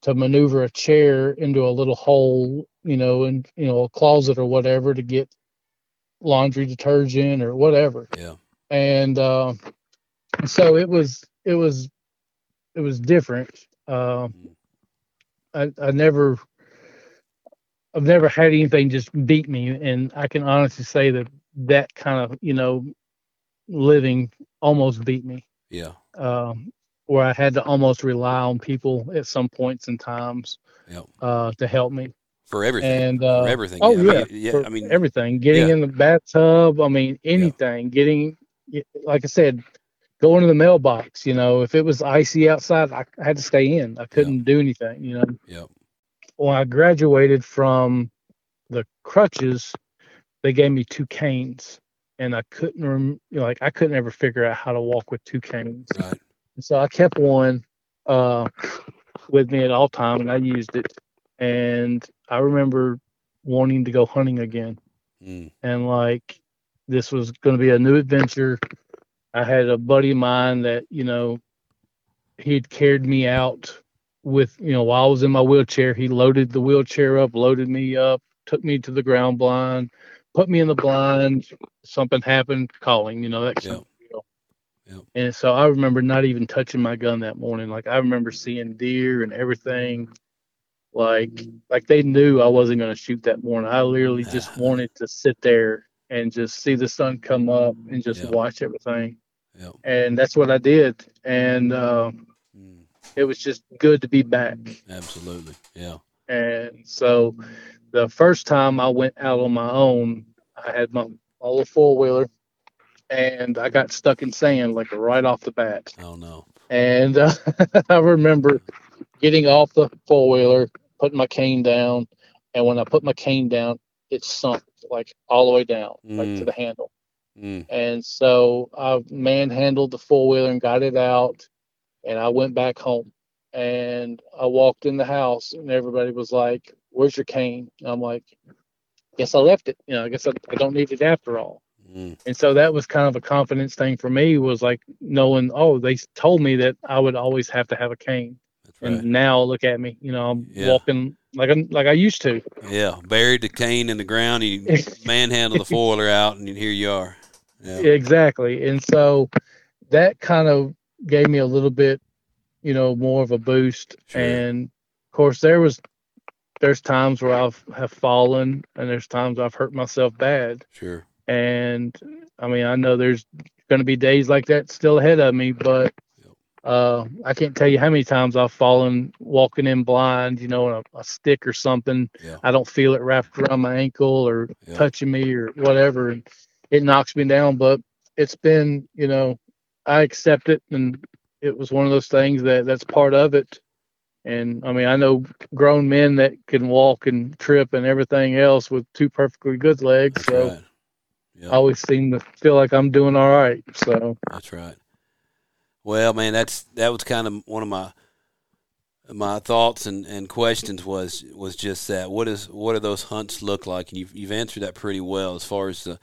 S2: to maneuver a chair into a little hole you know in you know a closet or whatever to get laundry detergent or whatever
S1: Yeah.
S2: and uh, so it was it was it was different uh, I, I never i've never had anything just beat me and i can honestly say that that kind of you know living almost beat me
S1: Yeah.
S2: um, where i had to almost rely on people at some points and times
S1: Yep.
S2: uh, to help me
S1: For everything.
S2: and uh,
S1: For everything.
S2: oh
S1: I mean,
S2: yeah,
S1: yeah. I mean,
S2: everything getting
S1: yeah.
S2: in the bathtub i mean anything getting like i said going to the mailbox you know if it was icy outside i, I had to stay in i couldn't do anything you know
S1: Yep.
S2: when i graduated from the crutches they gave me two canes and i couldn't rem- you know, like i couldn't ever figure out how to walk with two canes
S1: Right.
S2: And so I kept one uh, with me at all time, and I used it. And I remember wanting to go hunting again,
S1: Mm.
S2: and like this was going to be a new adventure. I had a buddy of mine that you know he'd carried me out with you know while I was in my wheelchair. He loaded the wheelchair up, loaded me up, took me to the ground blind, put me in the blind. Something happened, calling, you know that kind
S1: Yeah. Yeah.
S2: And so I remember not even touching my gun that morning. Like I remember seeing deer and everything. Like like they knew I wasn't going to shoot that morning. I literally just wanted to sit there and just see the sun come up and just
S1: Yeah.
S2: watch everything.
S1: Yep.
S2: And that's what I did. And uh,
S1: Mm.
S2: it was just good to be back.
S1: Absolutely. Yeah.
S2: And so the first time I went out on my own, I had my, my little four wheeler and I got stuck in sand like right off the bat.
S1: Oh no.
S2: And uh, I remember getting off the four wheeler, putting my cane down. And when I put my cane down, it sunk like all the way down, like to
S1: Mm.
S2: the handle.
S1: Mm.
S2: And so I manhandled the four wheeler and got it out. And I went back home and I walked in the house and everybody was like, Where's your cane? And I'm like, Guess I left it. You know, I guess I, I don't need it after all.
S1: Mm.
S2: And so that was kind of a confidence thing for me was like knowing, oh, they told me that I would always have to have a cane.
S1: That's right.
S2: And now look at me, you know, I'm
S1: Yeah.
S2: walking like I like I used to.
S1: Yeah. Buried the cane in the ground. You manhandle the foiler out, and here you are. Yeah.
S2: Exactly. And so that kind of gave me a little bit, you know, more of a boost.
S1: Sure.
S2: And of course there was there's times where I've have fallen and there's times I've hurt myself bad.
S1: Sure.
S2: And I mean, I know there's going to be days like that still ahead of me, but uh, I can't tell you how many times I've fallen walking in blind, you know, on a, a stick or something.
S1: Yeah.
S2: I don't feel it wrapped around my ankle or
S1: Yeah.
S2: touching me or whatever. And it knocks me down, but it's been, you know, I accept it and it was one of those things that that's part of it. And I mean, I know grown men that can walk and trip and everything else with two perfectly good legs.
S1: That's
S2: so
S1: right. Yeah.
S2: I always seem to feel like I'm doing all right. So
S1: That's right. Well, man, that's that was kind of one of my my thoughts and, and questions was was just that what is what do those hunts look like and you've you've answered that pretty well as far as the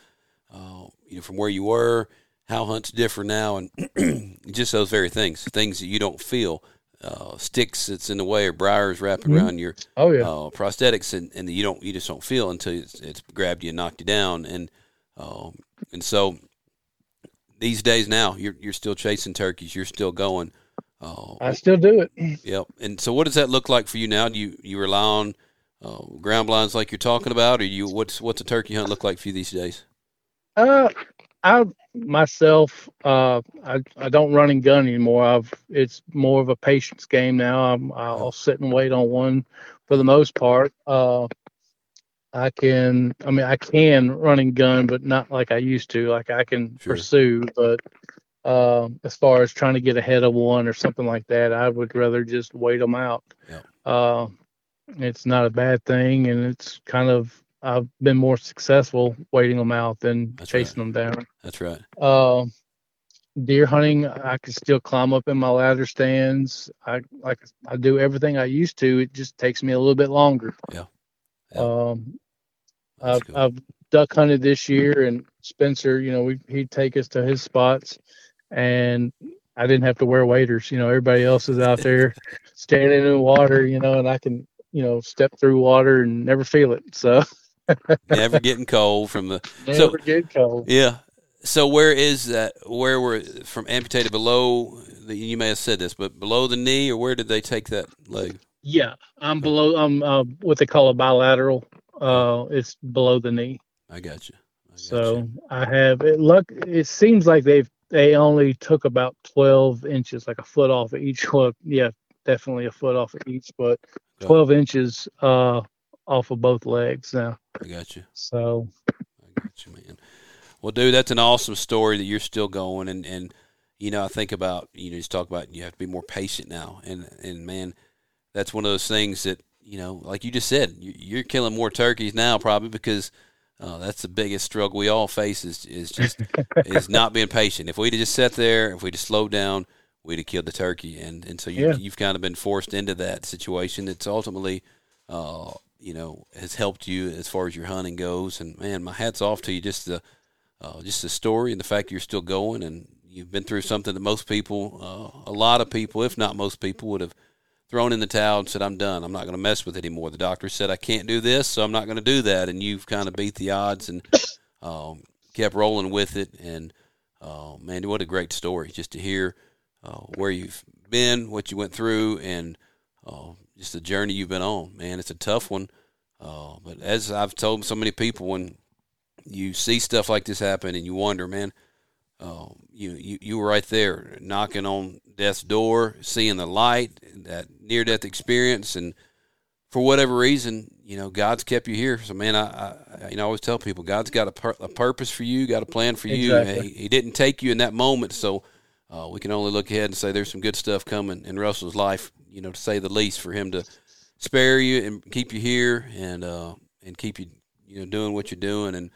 S1: uh, you know from where you were how hunts differ now and just those very things things that you don't feel uh, sticks that's in the way or briars wrapping
S2: Mhm.
S1: around your
S2: oh yeah,
S1: uh, prosthetics and, and you don't you just don't feel until it's, it's grabbed you and knocked you down and um, and so these days now you're you're still chasing turkeys you're still going uh,
S2: I still do it.
S1: yep and so what does that look like for you now do you you rely on uh, ground blinds like you're talking about or you what's what's a turkey hunt look like for you these days
S2: Uh, I myself, uh, I I don't run and gun anymore. I've it's more of a patience game now. I'm, I'll sit and wait on one for the most part. Uh, I can, I mean, I can run and gun, but not like I used to. Like I can sure. pursue, but um, as far as trying to get ahead of one or something like that, I would rather just wait them out. Yeah. Uh, it's not a bad thing, and it's kind of I've been more successful waiting them out than That's chasing right. them down.
S1: That's right.
S2: Uh, deer hunting, I can still climb up in my ladder stands. I like I do everything I used to. It just takes me a little bit longer.
S1: Yeah.
S2: yeah. Um, I've, I've duck hunted this year, and Spencer, you know, we, he'd take us to his spots, and I didn't have to wear waders. You know, everybody else is out there standing in water, you know, and I can, you know, step through water and never feel it. So
S1: never getting cold from the
S2: never so, get cold.
S1: Yeah. So where is that? Where were from amputated below? The, you may have said this, but below the knee, or where did they take that leg?
S2: Yeah, I'm below. I'm uh, what they call a bilateral. Uh, it's below the knee.
S1: I got you. I got
S2: so you. I have it. Look, it seems like they've they only took about 12 inches, like a foot off of each. Well, yeah, definitely a foot off of each, but 12 inches uh, off of both legs now.
S1: I got you.
S2: So.
S1: I got you, man. Well, dude, that's an awesome story that you're still going, and and you know, I think about you know, just talk about you have to be more patient now, and and man, that's one of those things that you know, like you just said, you're killing more turkeys now probably because uh, that's the biggest struggle we all face is is just is not being patient. If we'd have just sat there, if we'd have slowed down, we'd have killed the turkey. And and so you, yeah. you've kind of been forced into that situation. It's ultimately, uh, you know, has helped you as far as your hunting goes. And man, my hats off to you. Just the uh, just the story and the fact you're still going and you've been through something that most people, uh, a lot of people, if not most people, would have thrown in the towel and said, I'm done. I'm not going to mess with it anymore. The doctor said, I can't do this, so I'm not going to do that. And you've kind of beat the odds and um, kept rolling with it. And uh, man, what a great story just to hear uh, where you've been, what you went through, and uh, just the journey you've been on. Man, it's a tough one. Uh, but as I've told so many people, when you see stuff like this happen and you wonder, man, uh, you, you you were right there knocking on death's door, seeing the light, that near death experience, and for whatever reason, you know, God's kept you here. So, man, I, I you know, I always tell people, God's got a, pur- a purpose for you, got a plan for you. Exactly. He, he, didn't take you in that moment, so uh, we can only look ahead and say there's some good stuff coming in Russell's life, you know, to say the least, for him to spare you and keep you here and uh, and keep you, you know, doing what you're doing. And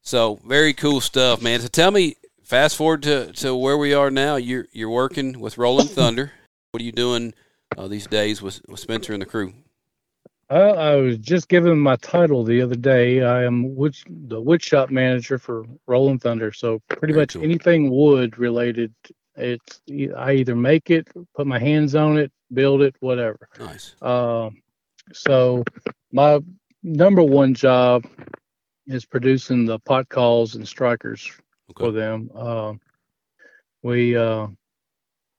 S1: so, very cool stuff, man. So, tell me, fast forward to, to where we are now. You're you're working with Rolling Thunder. What are you doing uh, these days with, with Spencer and the crew?
S2: Uh, I was just given my title the other day. I am wood, the wood shop manager for Rolling Thunder. So pretty Very much cool. anything wood related, it's I either make it, put my hands on it, build it, whatever.
S1: Nice.
S2: Um, so my number one job is producing the pot calls and strikers okay. for them. Uh, we uh,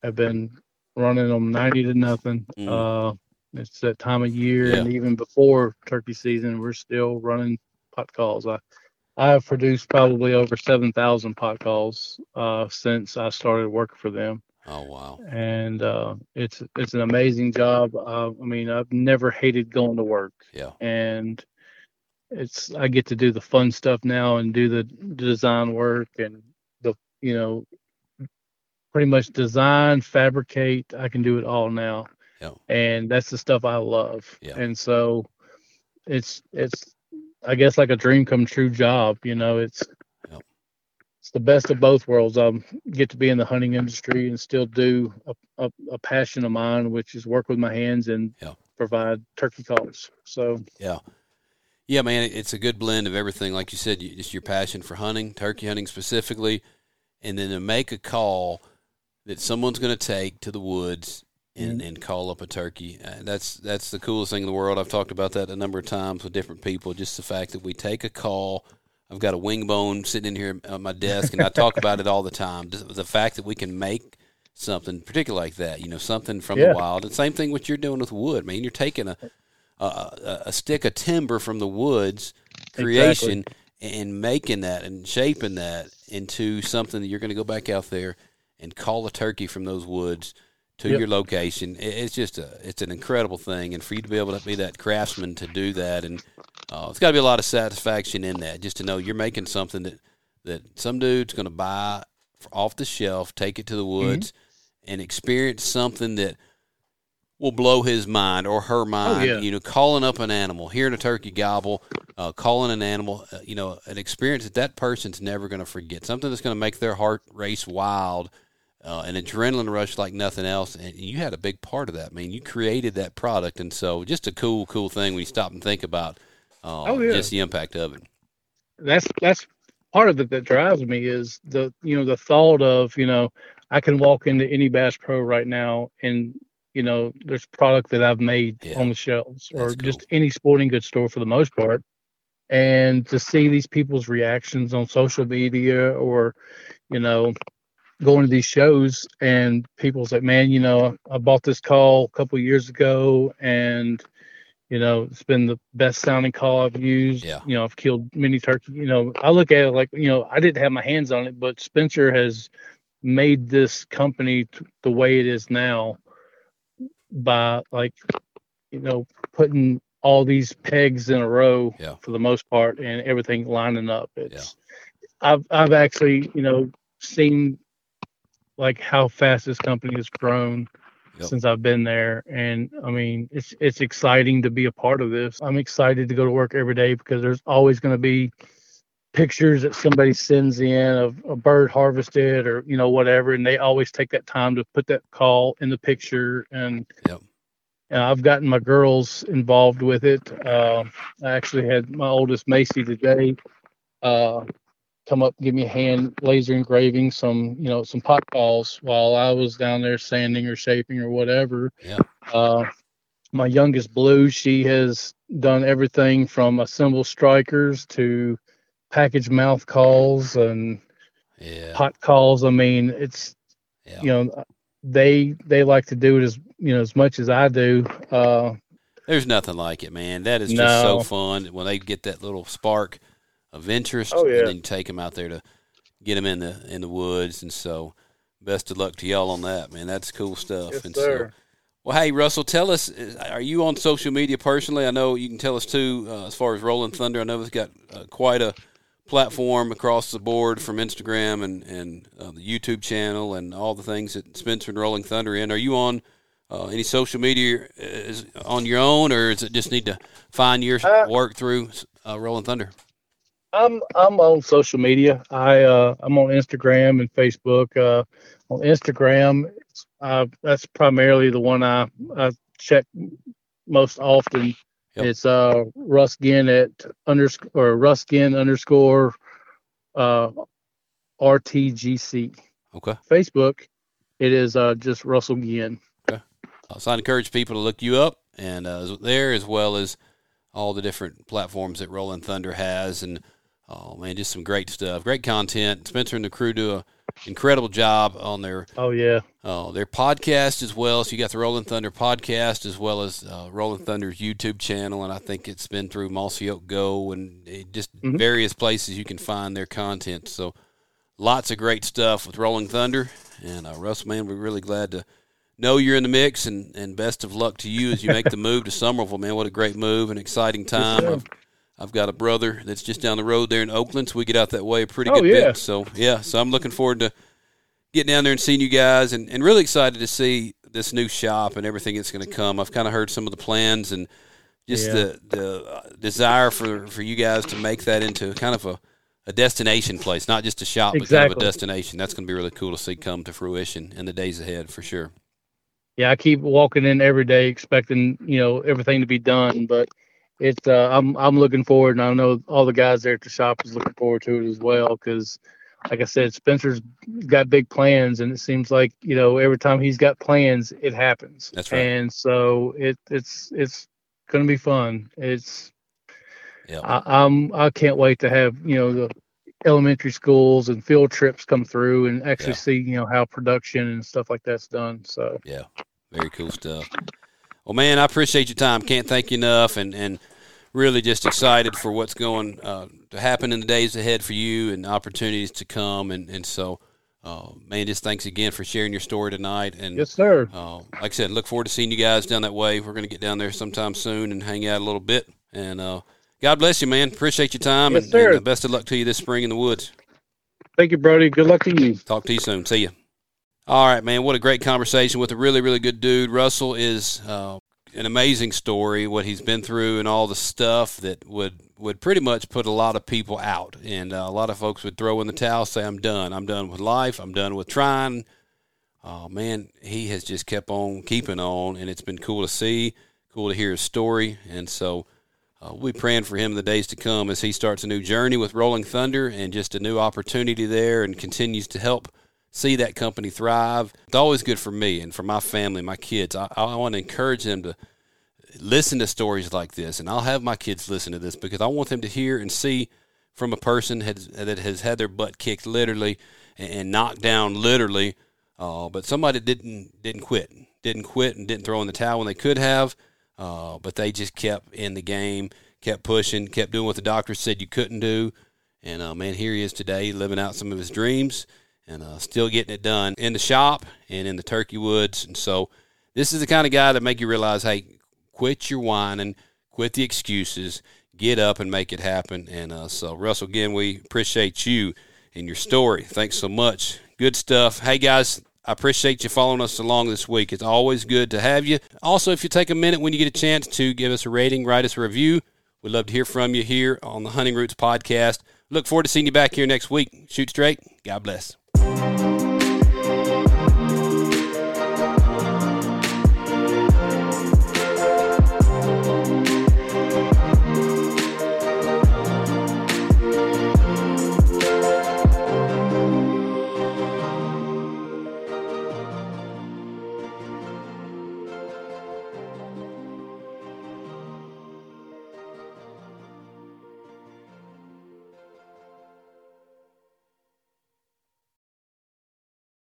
S2: have been running them 90 to nothing. Mm. Uh, it's that time of year, yeah. and even before turkey season, we're still running pot calls. I I have produced probably over 7,000 pot calls uh, since I started working for them.
S1: Oh wow!
S2: And uh, it's it's an amazing job. Uh, I mean, I've never hated going to work.
S1: Yeah.
S2: And it's I get to do the fun stuff now and do the design work and the you know pretty much design, fabricate. I can do it all now.
S1: Yeah.
S2: And that's the stuff I love.
S1: Yeah.
S2: And so it's it's I guess like a dream come true job, you know, it's yeah. it's the best of both worlds. I get to be in the hunting industry and still do a, a, a passion of mine, which is work with my hands and
S1: yeah.
S2: provide turkey calls. So
S1: yeah. Yeah, man, it's a good blend of everything. Like you said, just your passion for hunting, turkey hunting specifically, and then to make a call that someone's going to take to the woods and, and call up a turkey. Uh, that's that's the coolest thing in the world. I've talked about that a number of times with different people. Just the fact that we take a call. I've got a wing bone sitting in here at my desk, and I talk about it all the time. The fact that we can make something, particularly like that, you know, something from yeah. the wild. And same thing what you're doing with wood. I mean, you're taking a a, a stick of timber from the woods creation.
S2: Exactly
S1: and making that and shaping that into something that you're going to go back out there and call a turkey from those woods to yep. your location. It's just a it's an incredible thing, and for you to be able to be that craftsman to do that, and uh, it's got to be a lot of satisfaction in that, just to know you're making something that that some dude's going to buy off the shelf, take it to the mm-hmm. woods, mm-hmm. and experience something that will blow his mind or her mind. Oh, yeah. You know, calling up an animal, hearing a turkey gobble, uh, calling an animal. Uh, you know, an experience that that person's never going to forget. Something that's going to make their heart race wild. Uh, an adrenaline rush like nothing else, and you had a big part of that. I mean, you created that product, and so just a cool, cool thing when you stop and think about uh, oh, yeah. just the impact of it.
S2: That's that's part of it that drives me is the you know the thought of you know I can walk into any Bass Pro right now and you know there's product that I've made yeah. on the shelves or cool. just any sporting goods store for the most part and to see these people's reactions on social media or you know going to these shows and people's like man you know I bought this call a couple years ago and you know, it's been the best sounding call I've used. Yeah. You know, I've killed many turkeys. You know, I look at it like, you know, I didn't have my hands on it, but Spencer has made this company t- the way it is now by like, you know, putting all these pegs in a row yeah. for the most part and everything lining up. It's, yeah. I've, I've actually, you know, seen like how fast this company has grown yep. since I've been there. And I mean, it's it's exciting to be a part of this. I'm excited to go to work every day because there's always going to be pictures that somebody sends in of a bird harvested or you know whatever, and they always take that time to put that call in the picture. And yep. I've gotten my girls involved with it. Uh, I actually had my oldest Macy today. Uh, come up, give me a hand laser engraving some, you know, some pot calls while I was down there sanding or shaping or whatever. Yeah. Uh, my youngest Blue, she has done everything from assemble strikers to package mouth calls and yeah. pot calls. I mean, it's yeah. you know they they like to do it as you know as much as I do. Uh,
S1: There's nothing like it, man. That is just so fun when they get that little spark of interest, oh, yeah. and then you take them out there to get them in the in the woods. And so, best of luck to y'all on that, man. That's cool stuff.
S2: Yes,
S1: and
S2: sir.
S1: so, well, hey Russell, tell us, are you on social media personally? I know you can tell us too. Uh, as far as Rolling Thunder, I know it's got uh, quite a platform across the board from Instagram and and uh, the YouTube channel and all the things that Spencer and Rolling Thunder in. Are you on? Uh, any social media is on your own, or is it just need to find your uh, work through uh, Rolling Thunder?
S2: I'm I'm on social media. I uh, I'm on Instagram and Facebook. Uh, on Instagram, uh, that's primarily the one I, I check most often. Yep. It's uh Russ Ginn at underscore or Russ Ginn underscore uh RTGC.
S1: Okay.
S2: Facebook, it is uh just Russell Ginn.
S1: Okay. Uh, so I encourage people to look you up and uh, there as well as all the different platforms that Rolling Thunder has and Oh man, just some great stuff, great content. Spencer and the crew do a incredible job on their
S2: oh yeah
S1: oh their podcast as well. So you got the Rolling Thunder podcast as well as uh, Rolling Thunder's YouTube channel, and I think it's been through Mossy Oak Go and just mm-hmm. various places you can find their content. So lots of great stuff with Rolling Thunder and uh, Russ. Man, we're really glad to know you're in the mix, and and best of luck to you as you make the move to Somerville. Man, what a great move and exciting time. Yes, I've got a brother that's just down the road there in Oakland, so we get out that way a pretty oh, good yeah. bit. So yeah, so I'm looking forward to getting down there and seeing you guys, and, and really excited to see this new shop and everything that's going to come. I've kind of heard some of the plans and just yeah. the the uh, desire for for you guys to make that into kind of a a destination place, not just a shop, exactly. but kind of a destination. That's going to be really cool to see come to fruition in the days ahead for sure.
S2: Yeah, I keep walking in every day expecting you know everything to be done, but it's uh, I'm I'm looking forward, and I know all the guys there at the shop is looking forward to it as well. Because, like I said, Spencer's got big plans, and it seems like you know every time he's got plans, it happens.
S1: That's right.
S2: And so it it's it's going to be fun. It's yeah. I, I'm I can't wait to have you know the elementary schools and field trips come through and actually yeah. see you know how production and stuff like that's done. So
S1: yeah, very cool stuff. Well, man, I appreciate your time. Can't thank you enough. And and really just excited for what's going uh, to happen in the days ahead for you and opportunities to come. And, and so, uh, man, just thanks again for sharing your story tonight. And
S2: yes, sir.
S1: Uh, like I said, look forward to seeing you guys down that way. We're going to get down there sometime soon and hang out a little bit. And uh, God bless you, man. Appreciate your time.
S2: Yes,
S1: and,
S2: sir.
S1: and uh, best of luck to you this spring in the woods.
S2: Thank you, Brody. Good luck to you.
S1: Talk to you soon. See you. All right, man. What a great conversation with a really, really good dude. Russell is uh, an amazing story, what he's been through, and all the stuff that would would pretty much put a lot of people out. And uh, a lot of folks would throw in the towel, say, "I'm done. I'm done with life. I'm done with trying." Oh man, he has just kept on keeping on, and it's been cool to see, cool to hear his story, and so. Uh, we'll be praying for him in the days to come as he starts a new journey with Rolling Thunder and just a new opportunity there and continues to help see that company thrive. It's always good for me and for my family, my kids. I, I want to encourage them to listen to stories like this, and I'll have my kids listen to this because I want them to hear and see from a person has, that has had their butt kicked literally and knocked down literally, uh, but somebody didn't didn't quit, didn't quit, and didn't throw in the towel when they could have. Uh, but they just kept in the game, kept pushing, kept doing what the doctor said you couldn't do. And uh, man, here he is today, living out some of his dreams and uh, still getting it done in the shop and in the turkey woods. And so, this is the kind of guy that make you realize, hey, quit your whining, quit the excuses, get up and make it happen. And uh, so, Russell, again, we appreciate you and your story. Thanks so much. Good stuff. Hey, guys, I appreciate you following us along this week. It's always good to have you. Also, if you take a minute when you get a chance to give us a rating, write us a review, we'd love to hear from you here on the Hunting Roots podcast. Look forward to seeing you back here next week. Shoot straight. God bless. Thank you.